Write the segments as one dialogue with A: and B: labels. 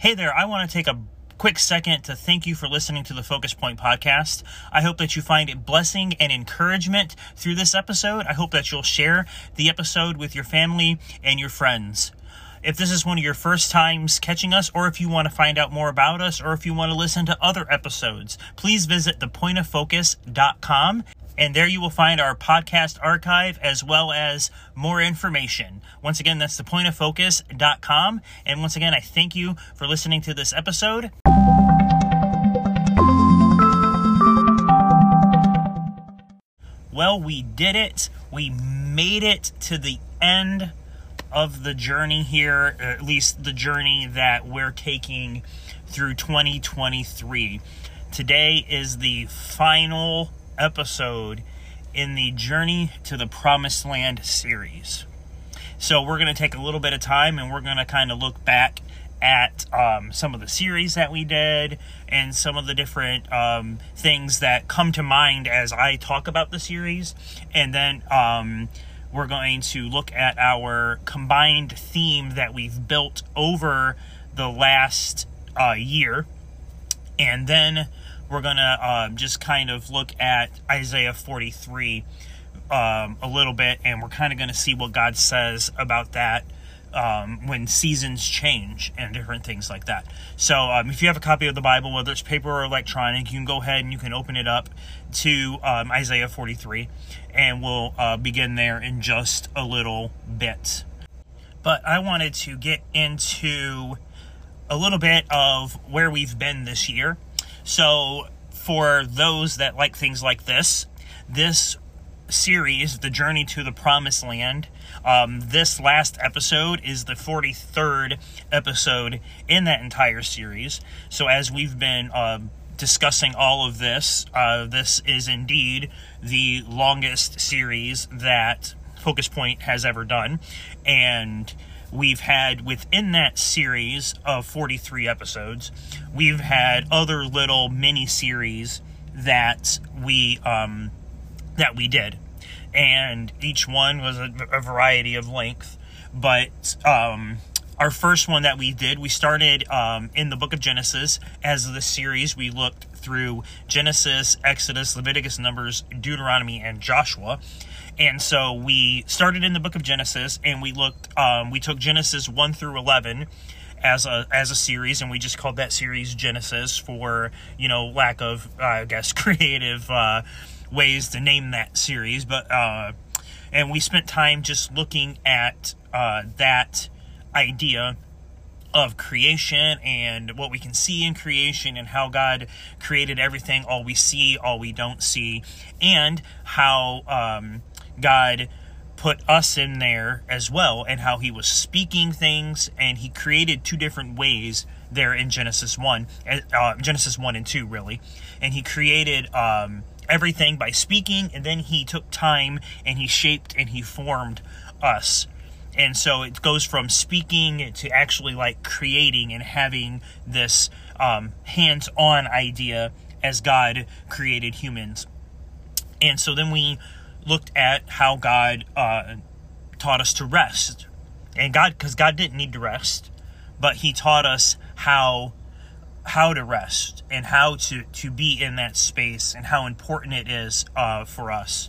A: Hey there, I want to take a quick second to thank you for listening to the Focus Point podcast. I hope that you find blessing and encouragement through this episode. I hope that you'll share the episode with your family and your friends. If this is one of your first times catching us, or if you want to find out more about us, or if you want to listen to other episodes, please visit thepointoffocus.com and there you will find our podcast archive as well as more information. Once again, that's thepointoffocus.com. And once again, I thank you for listening to this episode. Well, we did it. We made it to the end of the journey here, at least the journey that we're taking through 2023. Today is the final episode in the Journey to the Promised Land series. So, we're going to take a little bit of time and we're going to kind of look back at um, some of the series that we did and some of the different um, things that come to mind as I talk about the series. And then um, we're going to look at our combined theme that we've built over the last uh, year. And then we're going to um, just kind of look at Isaiah 43 um, a little bit, and we're kind of going to see what God says about that um, when seasons change and different things like that. So, um, if you have a copy of the Bible, whether it's paper or electronic, you can go ahead and you can open it up to um, Isaiah 43, and we'll uh, begin there in just a little bit. But I wanted to get into a little bit of where we've been this year so, for those that like things like this, this series, The Journey to the Promised Land, um, this last episode is the 43rd episode in that entire series. So, as we've been uh, discussing all of this, uh, this is indeed the longest series that Focus Point has ever done. And we've had within that series of 43 episodes, we've had other little mini series that we um, that we did, and each one was a, a variety of length. But um, our first one that we did, we started um, in the book of Genesis as the series. We looked through Genesis, Exodus, Leviticus, Numbers, Deuteronomy, and Joshua and so we started in the book of Genesis, and we looked. Um, we took Genesis one through eleven as a as a series, and we just called that series Genesis for you know lack of uh, I guess creative uh, ways to name that series. But uh, and we spent time just looking at uh, that idea of creation and what we can see in creation and how God created everything, all we see, all we don't see, and how um, God put us in there as well and how he was speaking things and he created two different ways there in Genesis 1 uh, Genesis 1 and 2 really. And he created um, everything by speaking and then he took time and he shaped and he formed us and so it goes from speaking to actually like creating and having this um, hands-on idea as God created humans and so then we looked at how God uh, taught us to rest. And God, because God didn't need to rest, but He taught us how how to rest and how to to be in that space and how important it is uh, for us.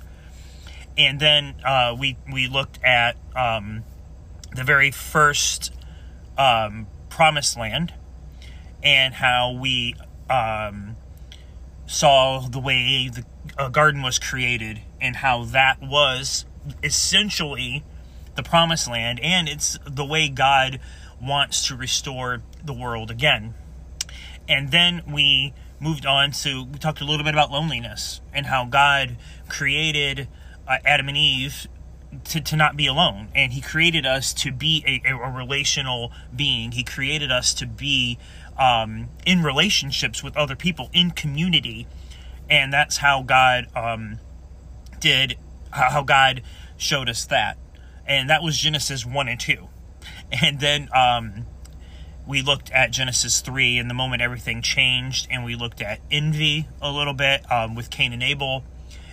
A: And then uh, we we looked at um, the very first um, promised land and how we um, saw the way the garden was created and how that was essentially the promised land and it's the way God wants to restore the world again. And then we moved on to we talked a little bit about loneliness and how God created uh, Adam and Eve to, to not be alone. And he created us to be a, a relational being. He created us to be um, in relationships with other people in community. And that's how God um, did how God showed us that, and that was Genesis one and two, and then um, we looked at Genesis three, and the moment everything changed, and we looked at envy a little bit um, with Cain and Abel,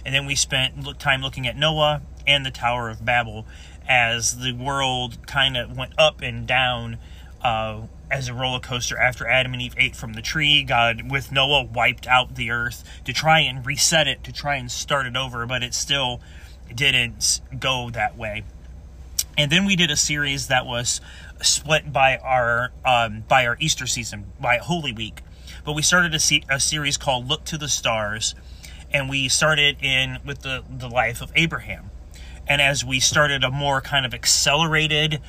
A: and then we spent time looking at Noah and the Tower of Babel as the world kind of went up and down uh, as a roller coaster after Adam and Eve ate from the tree. God, with Noah, wiped out the earth to try and reset it, to try and start it over, but it still didn't go that way. And then we did a series that was split by our um, by our Easter season, by Holy Week. But we started a, se- a series called Look to the Stars, and we started in with the the life of Abraham. And as we started a more kind of accelerated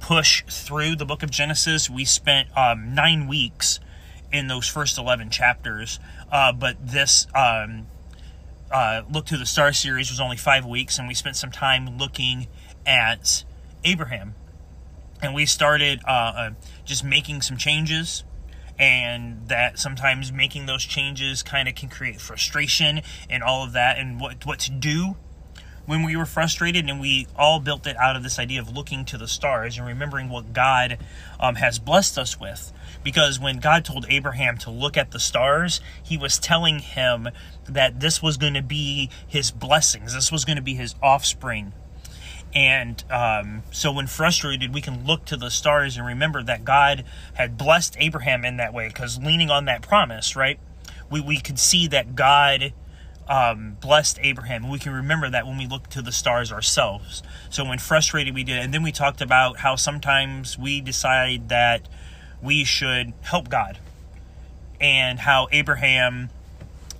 A: push through the book of Genesis, we spent um, nine weeks in those first 11 chapters. Uh, but this um, uh, Look to the Star series was only five weeks, and we spent some time looking at Abraham. And we started uh, uh just making some changes and that sometimes making those changes kind of can create frustration and all of that and what what to do when we were frustrated, and we all built it out of this idea of looking to the stars and remembering what God um, has blessed us with. Because when God told Abraham to look at the stars, he was telling him that this was going to be his blessings, this was going to be his offspring. And um, so, when frustrated, we can look to the stars and remember that God had blessed Abraham in that way. Because leaning on that promise, right, we, we could see that God um, blessed Abraham. We can remember that when we look to the stars ourselves. So when frustrated, we did. And then we talked about how sometimes we decide that we should help God, and how Abraham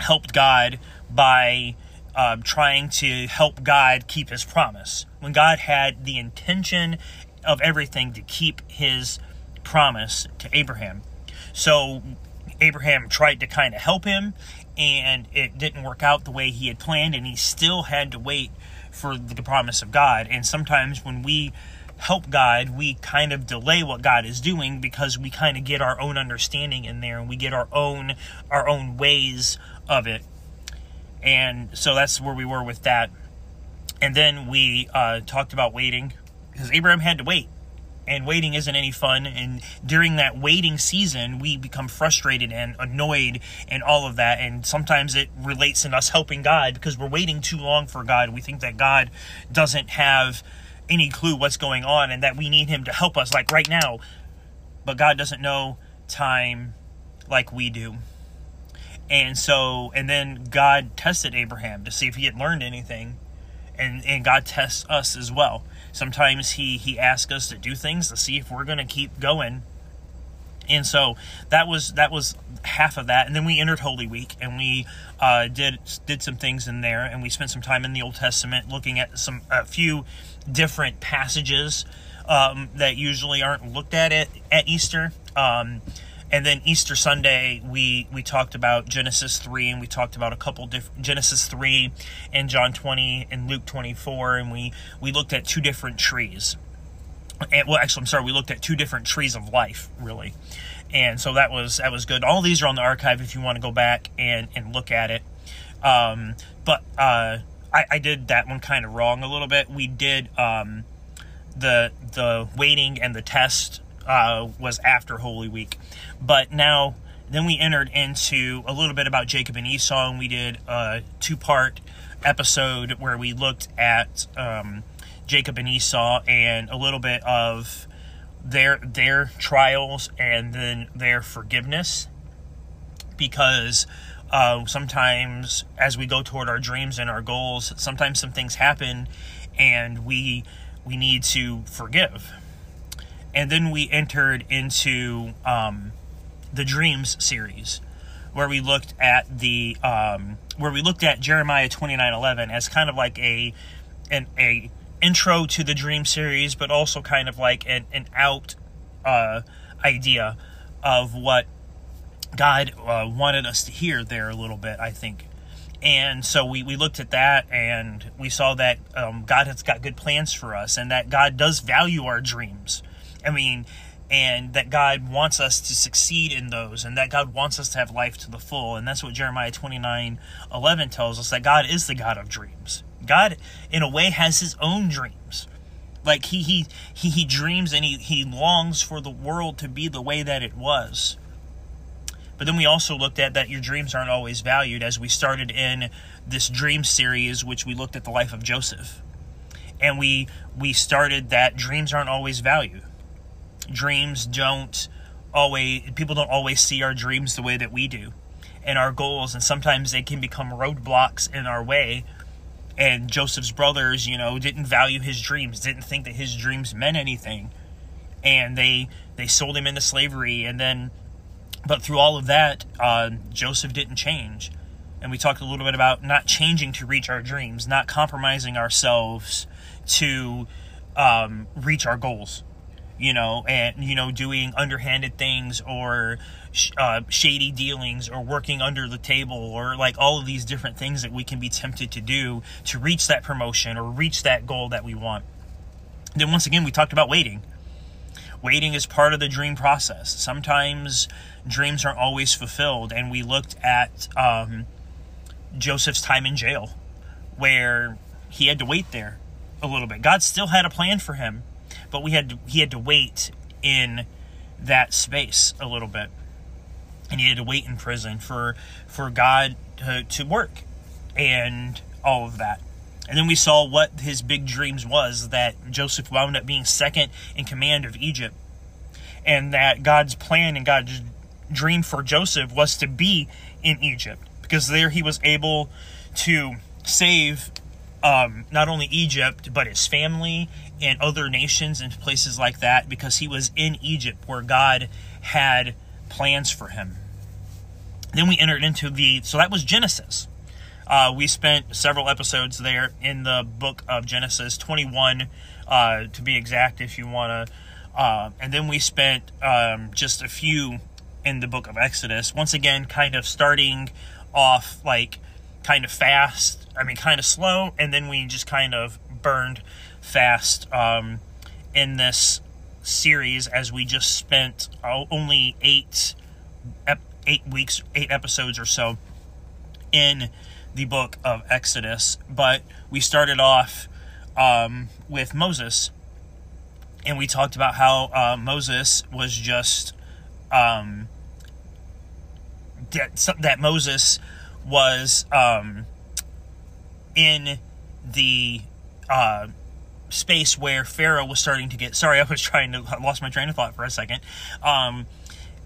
A: helped God by uh, trying to help God keep his promise. When God had the intention of everything to keep his promise to Abraham. So Abraham tried to kind of help him, and it didn't work out the way he had planned, and he still had to wait for the promise of God. And sometimes when we help God, we kind of delay what God is doing because we kind of get our own understanding in there and we get our own our own ways of it. And so that's where we were with that. And then we uh, talked about waiting because Abraham had to wait and waiting isn't any fun. And during that waiting season, we become frustrated and annoyed and all of that. And sometimes it relates in us helping God because we're waiting too long for God. We think that God doesn't have any clue what's going on and that we need Him to help us, like right now. But God doesn't know time like we do. And so, and then God tested Abraham to see if he had learned anything. And, and God tests us as well. Sometimes he he asks us to do things to see if we're going to keep going. And so that was that was half of that, and then we entered Holy Week, and we uh, did did some things in there, and we spent some time in the Old Testament looking at some a few different passages um, that usually aren't looked at at, at Easter. Um, and then Easter Sunday, we we talked about Genesis three, and we talked about a couple different Genesis three, and John twenty, and Luke twenty four, and we we looked at two different trees. And, well, actually, I'm sorry, we looked at two different trees of life, really, and so that was that was good. All these are on the archive if you want to go back and and look at it. Um, but uh, I, I did that one kind of wrong a little bit. We did um, the the waiting and the test uh, was after Holy Week. But now, then we entered into a little bit about Jacob and Esau, and we did a two part episode where we looked at um, Jacob and Esau and a little bit of their their trials and then their forgiveness. Because uh, sometimes as we go toward our dreams and our goals sometimes some things happen and we we need to forgive. And then we entered into um, the Dreams series, where we looked at the um, where we looked at Jeremiah twenty nine eleven as kind of like a an a intro to the Dream series, but also kind of like an, an out uh, idea of what God uh, wanted us to hear there a little bit, I think. And so we, we looked at that and we saw that um, God has got good plans for us and that God does value our dreams. I mean, and that God wants us to succeed in those, and that God wants us to have life to the full. And that's what Jeremiah 29 11 tells us that God is the God of dreams. God, in a way, has his own dreams. Like he he he, he dreams and he, he longs for the world to be the way that it was. But then we also looked at that your dreams aren't always valued as we started in this dream series, which we looked at the life of Joseph. And we we started that dreams aren't always valued dreams don't always people don't always see our dreams the way that we do and our goals and sometimes they can become roadblocks in our way and Joseph's brothers, you know, didn't value his dreams, didn't think that his dreams meant anything. And they they sold him into slavery and then but through all of that, uh, Joseph didn't change. And we talked a little bit about not changing to reach our dreams, not compromising ourselves to um, reach our goals you know, and you know, doing underhanded things or uh, shady dealings or working under the table or like all of these different things that we can be tempted to do to reach that promotion or reach that goal that we want. Then once again, we talked about waiting. Waiting is part of the dream process. Sometimes dreams aren't always fulfilled, and we looked at um, Joseph's time in jail, where he had to wait there a little bit. God still had a plan for him but we had to, he had to wait in that space a little bit and he had to wait in prison for for God to, to work and all of that. And then we saw what his big dreams was that Joseph wound up being second in command of Egypt. And that God's plan and God's dream for Joseph was to be in Egypt because there he was able to save um, not only Egypt, but his family and other nations and places like that because he was in Egypt where God had plans for him. Then we entered into the, so that was Genesis. Uh, we spent several episodes there in the book of Genesis, 21 uh, to be exact, if you want to. Uh, and then we spent um, just a few in the book of Exodus. Once again, kind of starting off like kind of fast, I mean, kind of slow, and then we just kind of burned fast um, in this series as we just spent uh, only eight eight weeks, eight episodes or so in the book of Exodus. But we started off um, with Moses, and we talked about how uh, Moses was just um, that, that Moses was um, in the uh, space where Pharaoh was starting to get. Sorry, I was trying to I lost my train of thought for a second. Um,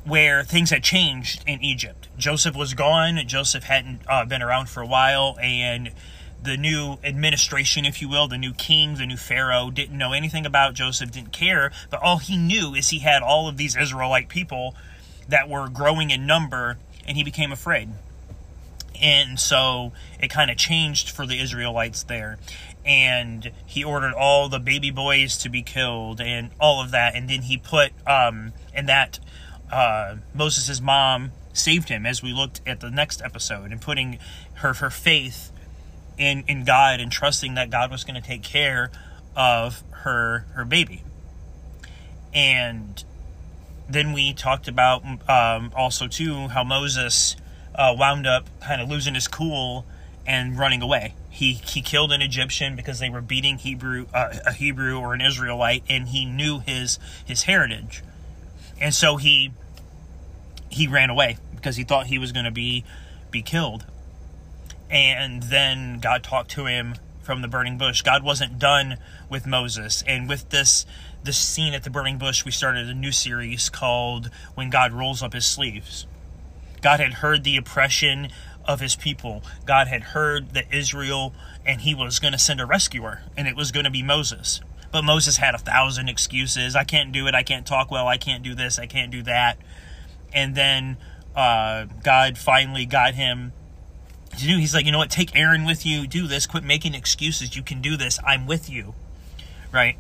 A: where things had changed in Egypt. Joseph was gone. Joseph hadn't uh, been around for a while, and the new administration, if you will, the new king, the new Pharaoh, didn't know anything about Joseph, didn't care. But all he knew is he had all of these Israelite people that were growing in number, and he became afraid. And so it kind of changed for the Israelites there. And he ordered all the baby boys to be killed and all of that. And then he put, um, and that uh, Moses' mom saved him as we looked at the next episode and putting her, her faith in, in God and trusting that God was going to take care of her, her baby. And then we talked about um, also too how Moses uh, wound up kind of losing his cool and running away. He he killed an Egyptian because they were beating Hebrew uh, a Hebrew or an Israelite, and he knew his his heritage, and so he he ran away because he thought he was going to be be killed. And then God talked to him from the burning bush. God wasn't done with Moses, and with this this scene at the burning bush, we started a new series called "When God Rolls Up His Sleeves." God had heard the oppression of his people. God had heard that Israel and he was going to send a rescuer, and it was going to be Moses. But Moses had a thousand excuses. I can't do it. I can't talk well. I can't do this. I can't do that. And then uh, God finally got him to do. He's like, you know what? Take Aaron with you. Do this. Quit making excuses. You can do this. I'm with you. Right?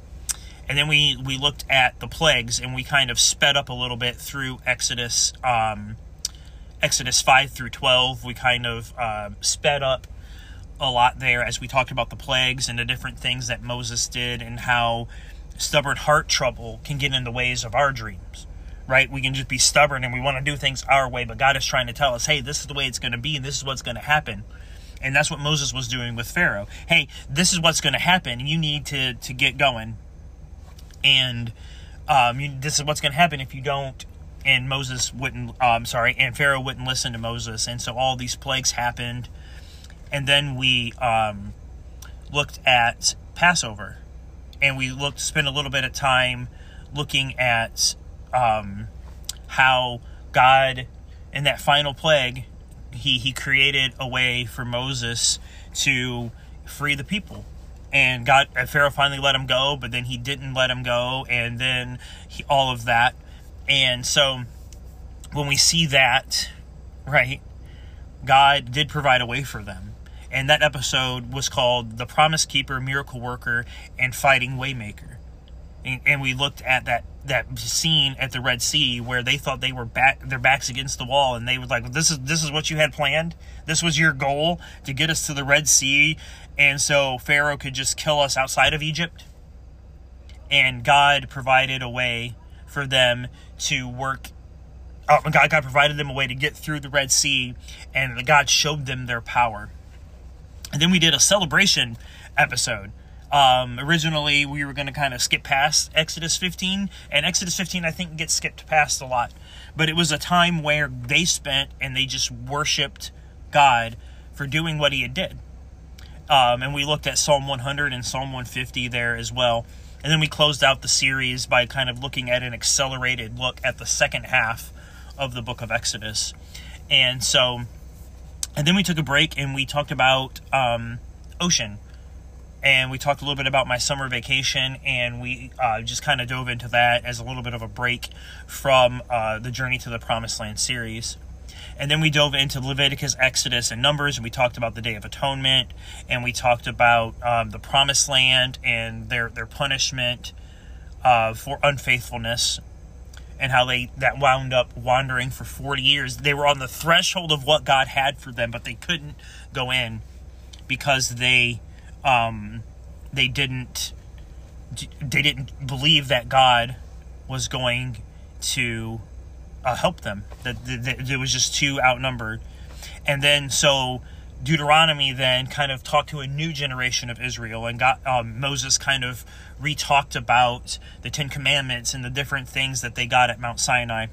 A: And then we, we looked at the plagues and we kind of sped up a little bit through Exodus. Um, Exodus 5 through 12, we kind of uh, sped up a lot there as we talked about the plagues and the different things that Moses did and how stubborn heart trouble can get in the ways of our dreams. Right? We can just be stubborn and we want to do things our way, but God is trying to tell us, hey, this is the way it's going to be, and this is what's going to happen. And that's what Moses was doing with Pharaoh. Hey, this is what's going to happen. You need to, to get going. And um, you, this is what's going to happen if you don't and Moses wouldn't, um, sorry, and Pharaoh wouldn't listen to Moses. And so all these plagues happened. And then we um, looked at Passover. And we looked, spent a little bit of time looking at um, how God, in that final plague, he, he created a way for Moses to free the people. And God, Pharaoh finally let him go, but then he didn't let him go, and then he, all of that. And so when we see that, right, God did provide a way for them. And that episode was called The Promise Keeper, Miracle Worker, and Fighting Waymaker. And, and we looked at that that scene at the Red Sea where they thought they were back their backs against the wall and they were like this is this is what you had planned this was your goal to get us to the Red Sea and so Pharaoh could just kill us outside of Egypt and God provided a way for them to work uh, God, God provided them a way to get through the Red Sea and God showed them their power and then we did a celebration episode um, originally, we were going to kind of skip past Exodus 15, and Exodus 15, I think, gets skipped past a lot. But it was a time where they spent and they just worshiped God for doing what He had did. Um, and we looked at Psalm 100 and Psalm 150 there as well. And then we closed out the series by kind of looking at an accelerated look at the second half of the book of Exodus. And so, and then we took a break and we talked about um, ocean and we talked a little bit about my summer vacation, and we uh, just kind of dove into that as a little bit of a break from uh, the Journey to the Promised Land series. And then we dove into Leviticus, Exodus, and Numbers, and we talked about the Day of Atonement, and we talked about um, the Promised Land and their their punishment uh, for unfaithfulness, and how they that wound up wandering for forty years. They were on the threshold of what God had for them, but they couldn't go in because they um, they didn't they didn't believe that God was going to uh, help them. That, that, that it was just too outnumbered. And then so Deuteronomy then kind of talked to a new generation of Israel and got um, Moses kind of re-talked about the Ten Commandments and the different things that they got at Mount Sinai.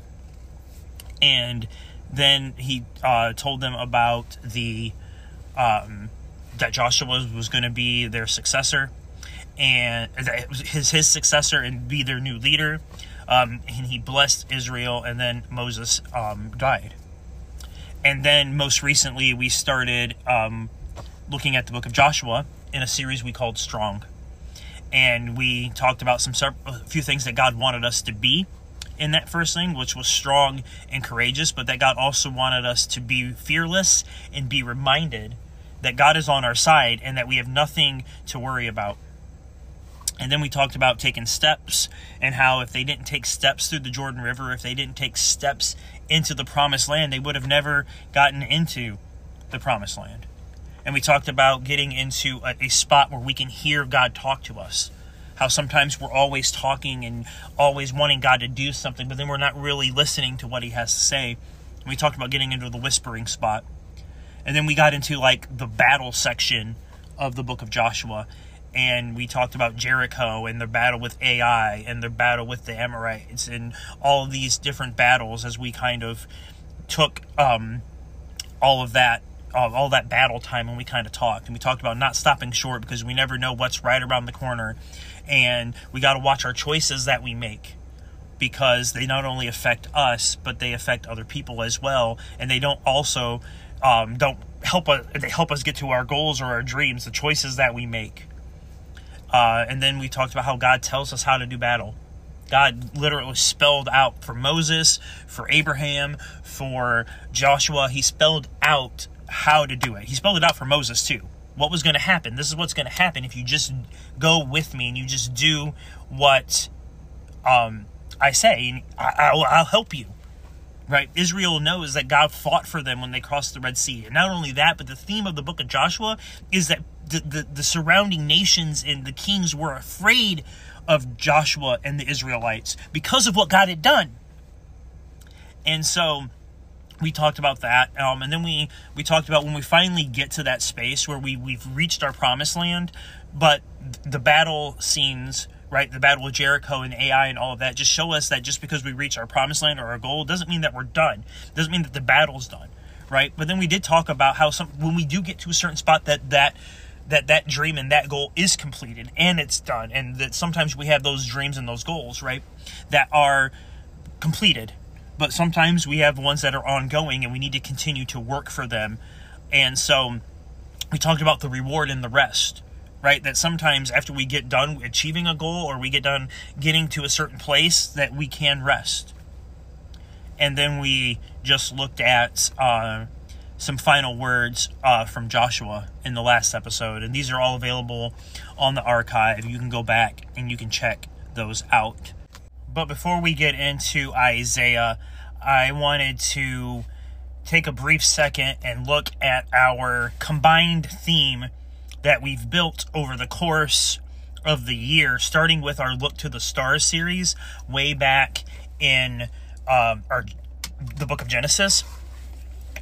A: And then he uh, told them about the um, that Joshua was going to be their successor and his his successor and be their new leader. Um, and he blessed Israel, and then Moses um, died. And then most recently, we started um, looking at the book of Joshua in a series we called Strong, and we talked about some a few things that God wanted us to be in that first thing, which was strong and courageous, but that God also wanted us to be fearless and be reminded that God is on our side and that we have nothing to worry about. And then we talked about taking steps and how if they didn't take steps through the Jordan River, if they didn't take steps into the promised land, they would have never gotten into the promised land. And we talked about getting into a, a spot where we can hear God talk to us. How sometimes we're always talking and always wanting God to do something, but then we're not really listening to what He has to say. And we talked about getting into the whispering spot. And then we got into like the battle section of the book of Joshua. And we talked about Jericho and their battle with Ai and their battle with the Amorites and all of these different battles as we kind of took um, all of that uh, all that battle time and we kind of talked. And we talked about not stopping short because we never know what's right around the corner. And we got to watch our choices that we make because they not only affect us but they affect other people as well. And they don't also um, don't help us they help us get to our goals or our dreams the choices that we make uh, and then we talked about how god tells us how to do battle. God literally spelled out for moses for abraham for joshua. He spelled out how to do it. He spelled it out for moses too. What was going to happen? This is what's going to happen if you just go with me and you just do what um, i say. I, I'll, I'll help you right? Israel knows that God fought for them when they crossed the Red Sea. And not only that, but the theme of the book of Joshua is that the, the, the surrounding nations and the kings were afraid of Joshua and the Israelites because of what God had done. And so we talked about that um, and then we we talked about when we finally get to that space where we we've reached our promised land but the battle scenes right? The Battle of Jericho and Ai and all of that just show us that just because we reach our promised land or our goal doesn't mean that we're done. Doesn't mean that the battle's done, right? But then we did talk about how some when we do get to a certain spot that that that that dream and that goal is completed and it's done and that sometimes we have those dreams and those goals right that are completed but sometimes we have ones that are ongoing and we need to continue to work for them and so we talked about the reward and the rest right that sometimes after we get done achieving a goal or we get done getting to a certain place that we can rest and then we just looked at uh, some final words uh, from Joshua in the last episode, and these are all available on the archive. You can go back and you can check those out. But before we get into Isaiah, I wanted to take a brief second and look at our combined theme that we've built over the course of the year, starting with our Look to the Stars series way back in um, our the book of Genesis.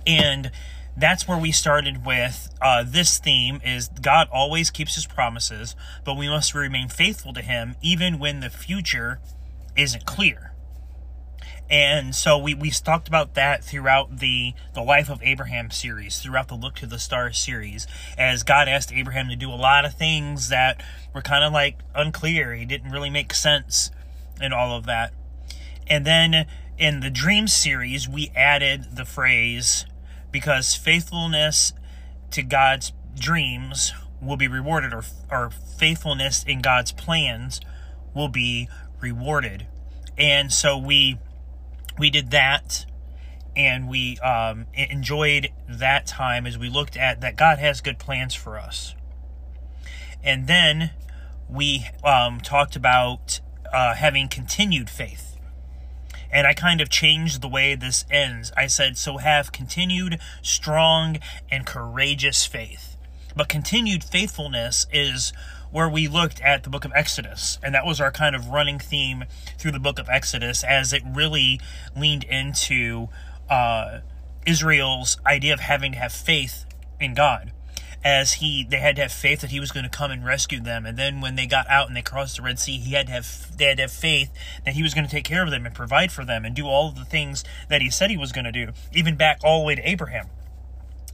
A: And that's where we started with uh, this theme is God always keeps his promises, but we must remain faithful to him even when the future isn't clear. And so we, we talked about that throughout the, the Life of Abraham series, throughout the Look to the Stars series, as God asked Abraham to do a lot of things that were kind of like unclear. He didn't really make sense and all of that. And then in the Dream series, we added the phrase, because faithfulness to God's dreams will be rewarded, or, or faithfulness in God's plans will be rewarded. And so we we did that and we um, enjoyed that time as we looked at that God has good plans for us. And then we um, talked about uh, having continued faith and I kind of changed the way this ends. I said, so have continued strong and courageous faith. But continued faithfulness is where we looked at the book of Exodus. And that was our kind of running theme through the book of Exodus as it really leaned into uh, Israel's idea of having to have faith in God as he they had to have faith that he was going to come and rescue them and then when they got out and they crossed the red sea he had to have they had to have faith that he was going to take care of them and provide for them and do all the things that he said he was going to do even back all the way to abraham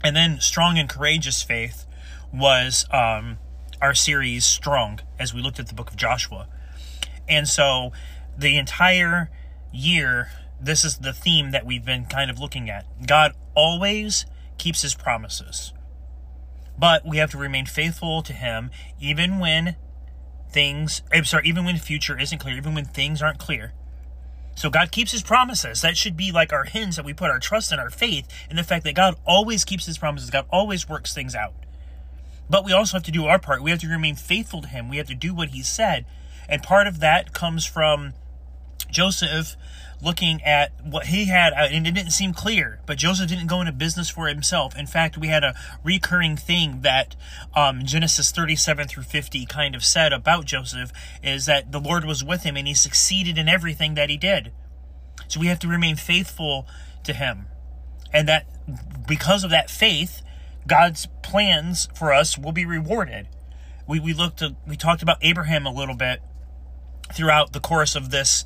A: and then strong and courageous faith was um, our series strong as we looked at the book of joshua and so the entire year this is the theme that we've been kind of looking at god always keeps his promises but we have to remain faithful to Him even when things, I'm sorry, even when the future isn't clear, even when things aren't clear. So God keeps His promises. That should be like our hinge that we put our trust and our faith in the fact that God always keeps His promises. God always works things out. But we also have to do our part. We have to remain faithful to Him. We have to do what He said. And part of that comes from Joseph looking at what he had, uh, and it didn't seem clear. But Joseph didn't go into business for himself. In fact, we had a recurring thing that um, Genesis 37 through 50 kind of said about Joseph is that the Lord was with him and he succeeded in everything that he did. So we have to remain faithful to him. And that because of that faith, God's plans for us will be rewarded. We, we looked at, we talked about Abraham a little bit throughout the course of this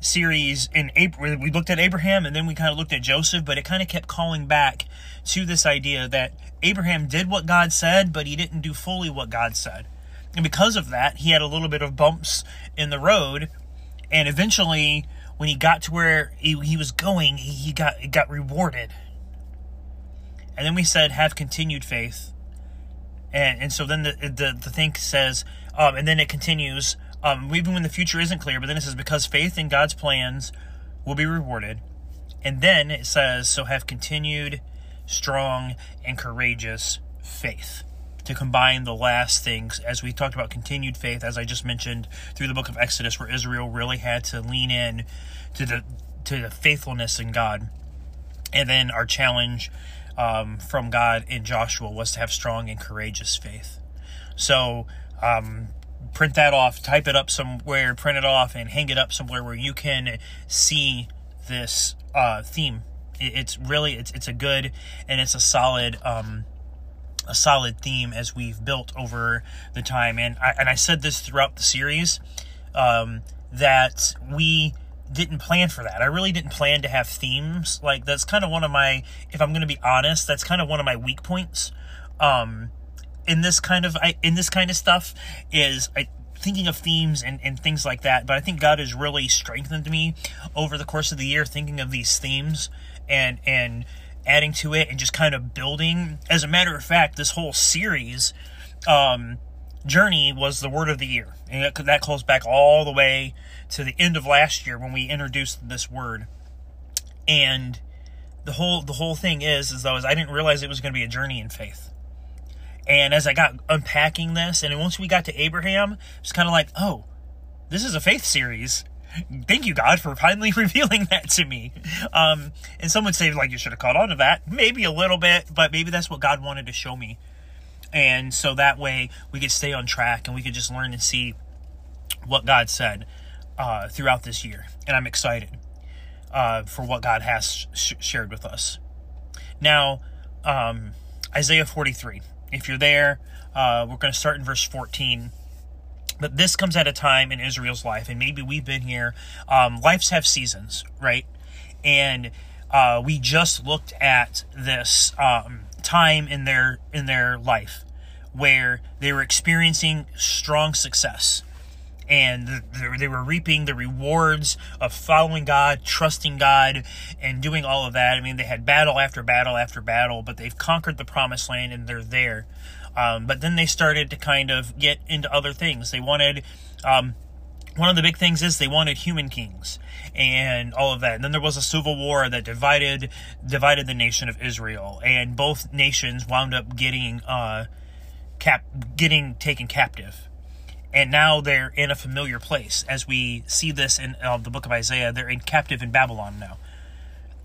A: series in April, we looked at Abraham and then we kind of looked at Joseph, but it kind of kept calling back to this idea that Abraham did what God said, but he didn't do fully what God said. And because of that, he had a little bit of bumps in the road. And eventually, when he got to where he, he was going, he, he got he got rewarded. And then we said, have continued faith. And, and so then the, the, the thing says, um, and then it continues, um, even when the future isn't clear. But then it says, because faith in God's plans will be rewarded. And then it says, so have continued strong and courageous faith. To combine the last things, as we talked about continued faith, as I just mentioned through the book of Exodus, where Israel really had to lean in to the to the faithfulness in God. And then our challenge um, from God in Joshua was to have strong and courageous faith. So um, print that off, type it up somewhere, print it off, and hang it up somewhere where you can see this uh, theme. it's really it's it's a good and it's a solid um, a solid theme as we've built over the time. And I and I said this throughout the series um, that we didn't plan for that. I really didn't plan to have themes. Like that's kind of one of my if I'm going to be honest, that's kind of one of my weak points. Um, in this kind of I, in this kind of stuff is I, thinking of themes and, and things like that. But I think God has really strengthened me over the course of the year, thinking of these themes and and adding to it and just kind of building. As a matter of fact, this whole series um, journey was the word of the year, and that, that calls back all the way to the end of last year when we introduced this word. And the whole the whole thing is is though is I didn't realize it was going to be a journey in faith. And as I got unpacking this, and once we got to Abraham, it's kind of like, oh, this is a faith series. Thank you, God, for finally revealing that to me. Um, and some would say, like, you should have caught on to that. Maybe a little bit, but maybe that's what God wanted to show me. And so that way we could stay on track and we could just learn and see what God said uh, throughout this year. And I'm excited uh, for what God has sh- shared with us. Now, um, Isaiah 43 if you're there, uh, we're going to start in verse 14. But this comes at a time in Israel's life, and maybe we've been here. Um, lives have seasons, right? And uh, we just looked at this um, time in their in their life where they were experiencing strong success and they were reaping the rewards of following God, trusting God, and doing all of that. I mean, they had battle after battle after battle, but they've conquered the promised land and they're there. Um, but then they started to kind of get into other things. They wanted, um, one of the big things is they wanted human kings and all of that. And then there was a civil war that divided divided the nation of Israel, and both nations wound up getting uh, cap getting taken captive and now they're in a familiar place. As we see this in uh, the book of Isaiah, they're in captive in Babylon now,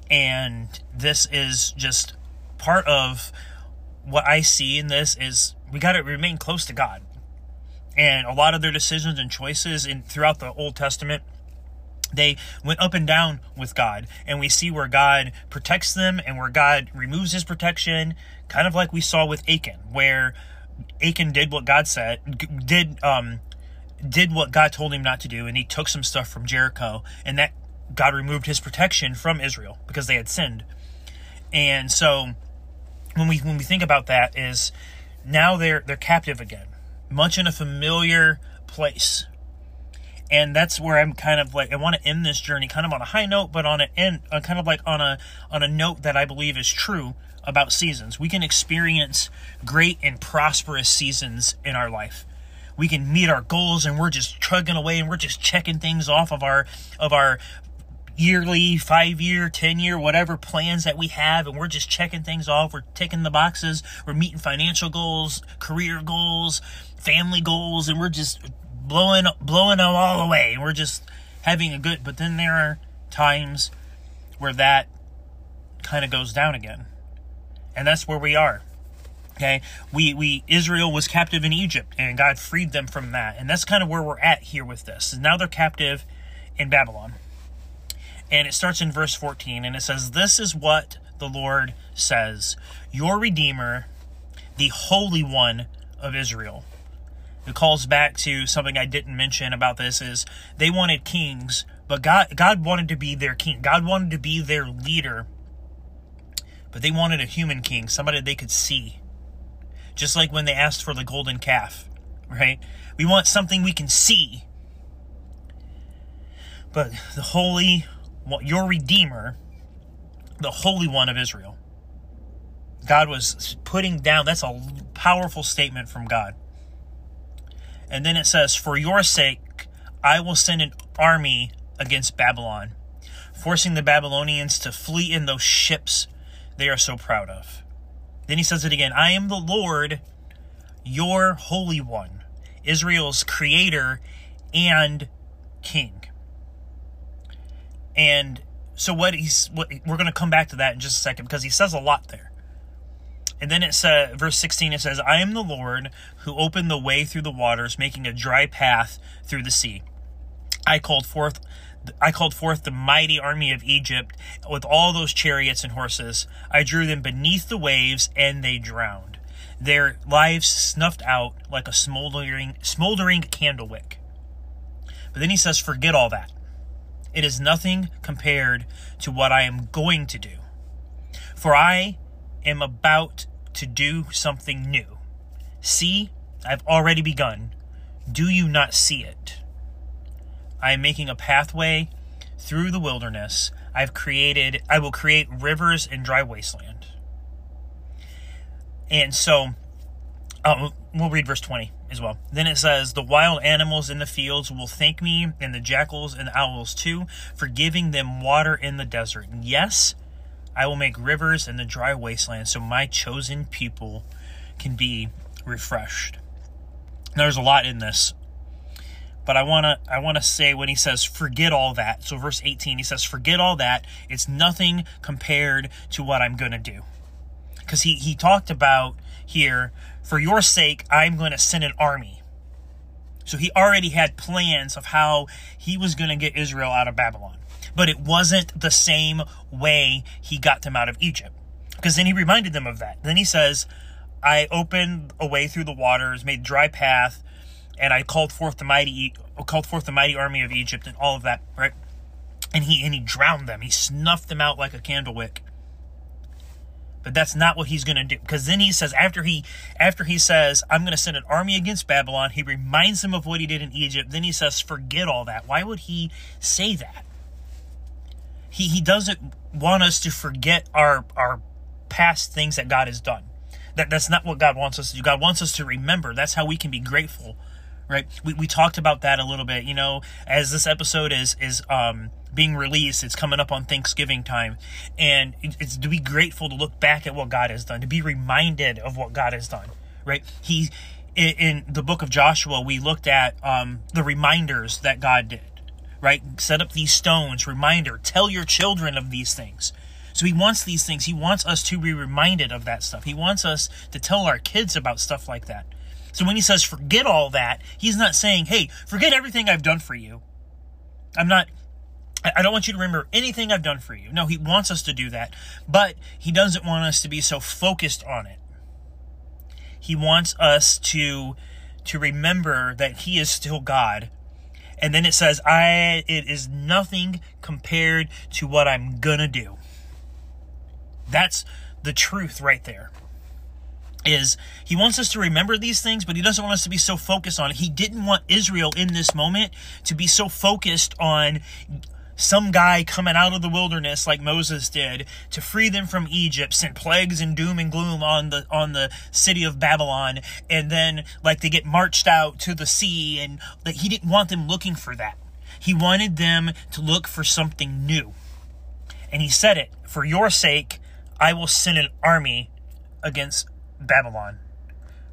A: and this is just part of what I see in this is we got to remain close to God, and a lot of their decisions and choices in throughout the Old Testament. They went up and down with God, and we see where God protects them and where God removes his protection, kind of like we saw with Achan, where Achan did what God said, did um, did what God told him not to do, and he took some stuff from Jericho, and that God removed His protection from Israel because they had sinned. And so, when we when we think about that, is now they're they're captive again, much in a familiar place, and that's where I'm kind of like I want to end this journey kind of on a high note, but on an end, uh, kind of like on a on a note that I believe is true about seasons. We can experience great and prosperous seasons in our life. We can meet our goals and we're just chugging away and we're just checking things off of our of our yearly, 5 year, 10 year, whatever plans that we have and we're just checking things off. We're ticking the boxes. We're meeting financial goals, career goals, family goals and we're just blowing blowing them all away. And we're just having a good but then there are times where that kind of goes down again and that's where we are. Okay, we we Israel was captive in Egypt, and God freed them from that, and that's kind of where we're at here with this. Now they're captive in Babylon, and it starts in verse fourteen, and it says, "This is what the Lord says: Your Redeemer, the Holy One of Israel." It calls back to something I didn't mention about this: is they wanted kings, but God God wanted to be their king. God wanted to be their leader but they wanted a human king, somebody they could see. Just like when they asked for the golden calf, right? We want something we can see. But the holy, your Redeemer, the Holy One of Israel, God was putting down, that's a powerful statement from God. And then it says, For your sake, I will send an army against Babylon, forcing the Babylonians to flee in those ships they are so proud of. Then he says it again I am the Lord, your Holy One, Israel's creator and king. And so what he's what we're going to come back to that in just a second because he says a lot there. And then it says verse 16 it says I am the Lord who opened the way through the waters making a dry path through the sea. I called forth I called forth the mighty army of Egypt with all those chariots and horses. I drew them beneath the waves, and they drowned. Their lives snuffed out like a smoldering, smoldering candle wick. But then he says, Forget all that. It is nothing compared to what I am going to do. For I am about to do something new. See, I've already begun. Do you not see it? I am making a pathway through the wilderness. I've created, I will create rivers in dry wasteland. And so, uh, we'll read verse 20 as well. Then it says, The wild animals in the fields will thank me, and the jackals and owls too, for giving them water in the desert. Yes, I will make rivers in the dry wasteland so my chosen people can be refreshed. There's a lot in this. But I want to I want to say when he says forget all that. So verse 18 he says forget all that. It's nothing compared to what I'm going to do. Cuz he he talked about here for your sake I'm going to send an army. So he already had plans of how he was going to get Israel out of Babylon. But it wasn't the same way he got them out of Egypt. Because then he reminded them of that. Then he says, I opened a way through the waters, made dry path, and I called forth the mighty called forth the mighty army of Egypt and all of that, right? And he and he drowned them. He snuffed them out like a candle wick. But that's not what he's going to do because then he says after he after he says I'm going to send an army against Babylon, he reminds them of what he did in Egypt. Then he says forget all that. Why would he say that? He he doesn't want us to forget our our past things that God has done. That that's not what God wants us to do. God wants us to remember. That's how we can be grateful, right? We we talked about that a little bit. You know, as this episode is is um being released, it's coming up on Thanksgiving time, and it's to be grateful to look back at what God has done, to be reminded of what God has done, right? He in, the book of Joshua, we looked at um the reminders that God did right? Set up these stones, reminder, tell your children of these things. So he wants these things. He wants us to be reminded of that stuff. He wants us to tell our kids about stuff like that. So when he says forget all that, he's not saying, hey, forget everything I've done for you. I'm not, I don't want you to remember anything I've done for you. No, he wants us to do that, but he doesn't want us to be so focused on it. He wants us to, to remember that he is still God and then it says i it is nothing compared to what i'm gonna do that's the truth right there is he wants us to remember these things but he doesn't want us to be so focused on it he didn't want israel in this moment to be so focused on some guy coming out of the wilderness like Moses did to free them from Egypt, sent plagues and doom and gloom on the on the city of Babylon, and then like they get marched out to the sea, and that he didn't want them looking for that. He wanted them to look for something new. And he said it, for your sake, I will send an army against Babylon,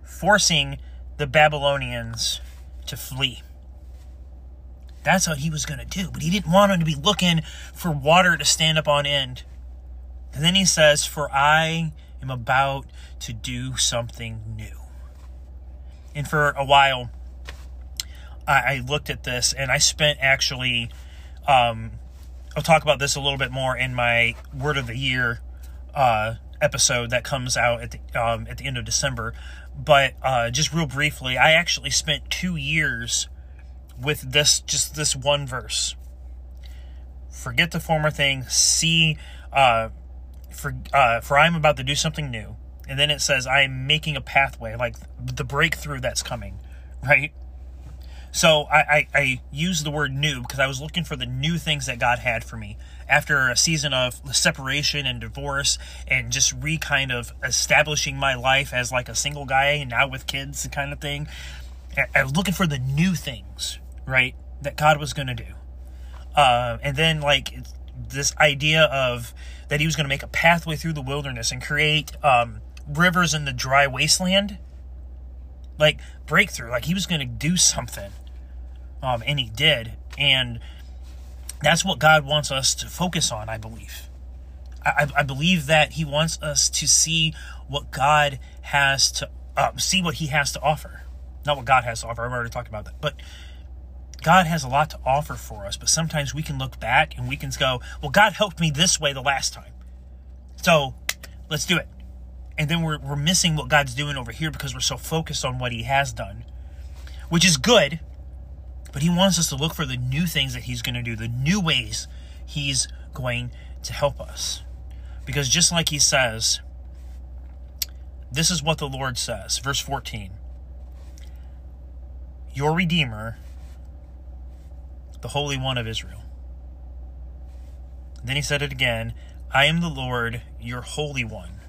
A: forcing the Babylonians to flee. That's what he was going to do. But he didn't want them to be looking for water to stand up on end. And then he says, For I am about to do something new. And for a while, I, I looked at this and I spent actually, um, I'll talk about this a little bit more in my Word of the Year uh, episode that comes out at the, um, at the end of December. But uh, just real briefly, I actually spent two years with this just this one verse. Forget the former thing. See, uh, for uh, for I am about to do something new. And then it says I am making a pathway, like the breakthrough that's coming, right? So I, I, I use the word new because I was looking for the new things that God had for me after a season of separation and divorce and just re kind of establishing my life as like a single guy and now with kids kind of thing. I was looking for the new things, right? That God was going to do. Uh, and then, like, this idea of that he was going to make a pathway through the wilderness and create um, rivers in the dry wasteland. Like, breakthrough. Like, he was going to do something. Um, and he did. And that's what God wants us to focus on, I believe. I, I believe that he wants us to see what God has to uh, see what he has to offer. Not what God has to offer. I've already talked about that. But God has a lot to offer for us, but sometimes we can look back and we can go, well, God helped me this way the last time. So let's do it. And then we're, we're missing what God's doing over here because we're so focused on what He has done, which is good, but He wants us to look for the new things that He's going to do, the new ways He's going to help us. Because just like He says, this is what the Lord says, verse 14 your Redeemer, the Holy One of Israel. Then he said it again I am the Lord, your Holy One,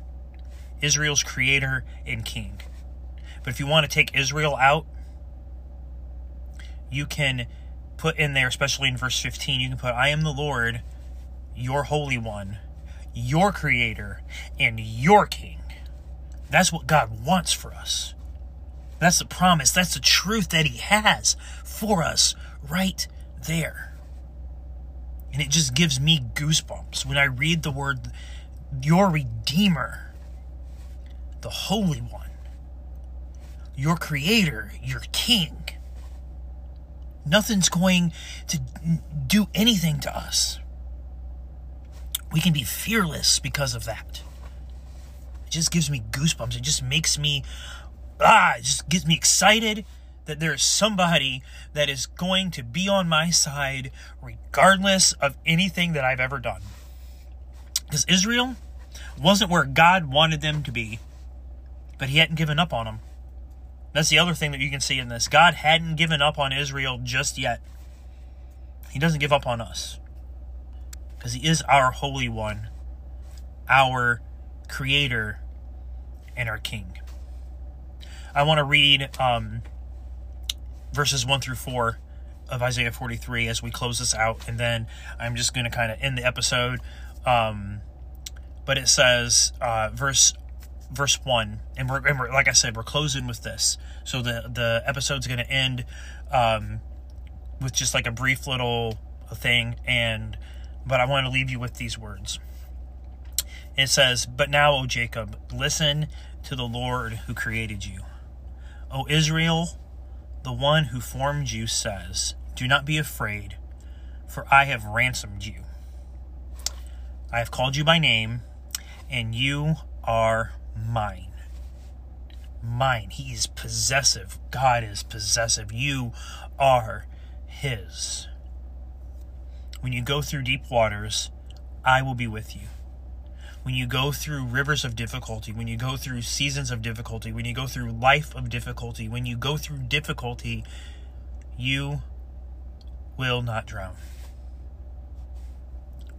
A: Israel's Creator and King. But if you want to take Israel out, you can put in there, especially in verse 15, you can put, I am the Lord, your Holy One, your Creator, and your King. That's what God wants for us. That's the promise. That's the truth that He has for us right there. And it just gives me goosebumps when I read the word, your Redeemer, the Holy One, your Creator, your King. Nothing's going to do anything to us. We can be fearless because of that. It just gives me goosebumps. It just makes me, ah, it just gets me excited that there is somebody that is going to be on my side regardless of anything that I've ever done. Because Israel wasn't where God wanted them to be, but He hadn't given up on them. That's the other thing that you can see in this. God hadn't given up on Israel just yet. He doesn't give up on us because He is our Holy One, our Creator, and our King. I want to read um, verses 1 through 4 of Isaiah 43 as we close this out, and then I'm just going to kind of end the episode. Um, but it says, uh, verse verse 1 and we're, and we're, like i said we're closing with this. So the the episode's going to end um, with just like a brief little thing and but i want to leave you with these words. It says but now o jacob listen to the lord who created you. O israel the one who formed you says do not be afraid for i have ransomed you. I have called you by name and you are mine. Mine. He is possessive. God is possessive. You are His. When you go through deep waters, I will be with you. When you go through rivers of difficulty, when you go through seasons of difficulty, when you go through life of difficulty, when you go through difficulty, you will not drown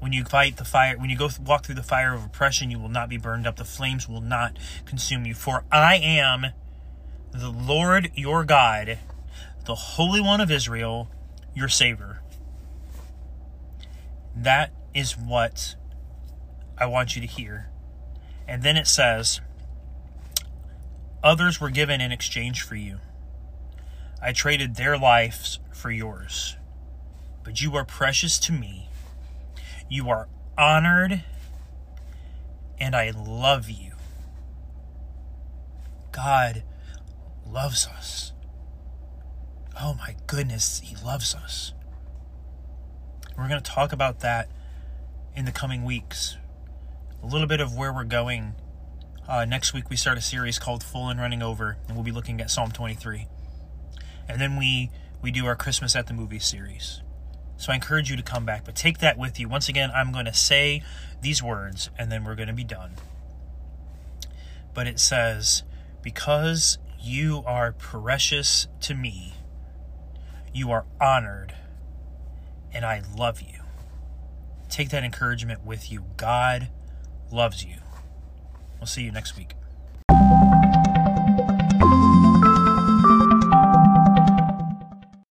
A: when you fight the fire, when you go walk through the fire of oppression, you will not be burned up. The flames will not consume you. For I am the Lord your God, the Holy One of Israel, your Savior. That is what I want you to hear. And then it says, Others were given in exchange for you. I traded their lives for yours. But you are precious to me you are honored, and I love you. God loves us. Oh my goodness, He loves us. We're going to talk about that in the coming weeks. A little bit of where we're going. Uh, next week, we start a series called Full and Running Over, and we'll be looking at Psalm 23. And then we, we do our Christmas at the Movies series. So I encourage you to come back, but take that with you. Once again, I'm going to say these words and then we're going to be done. But it says, Because you are precious to me, you are honored, and I love you. Take that encouragement with you. God loves you. We'll see you next week.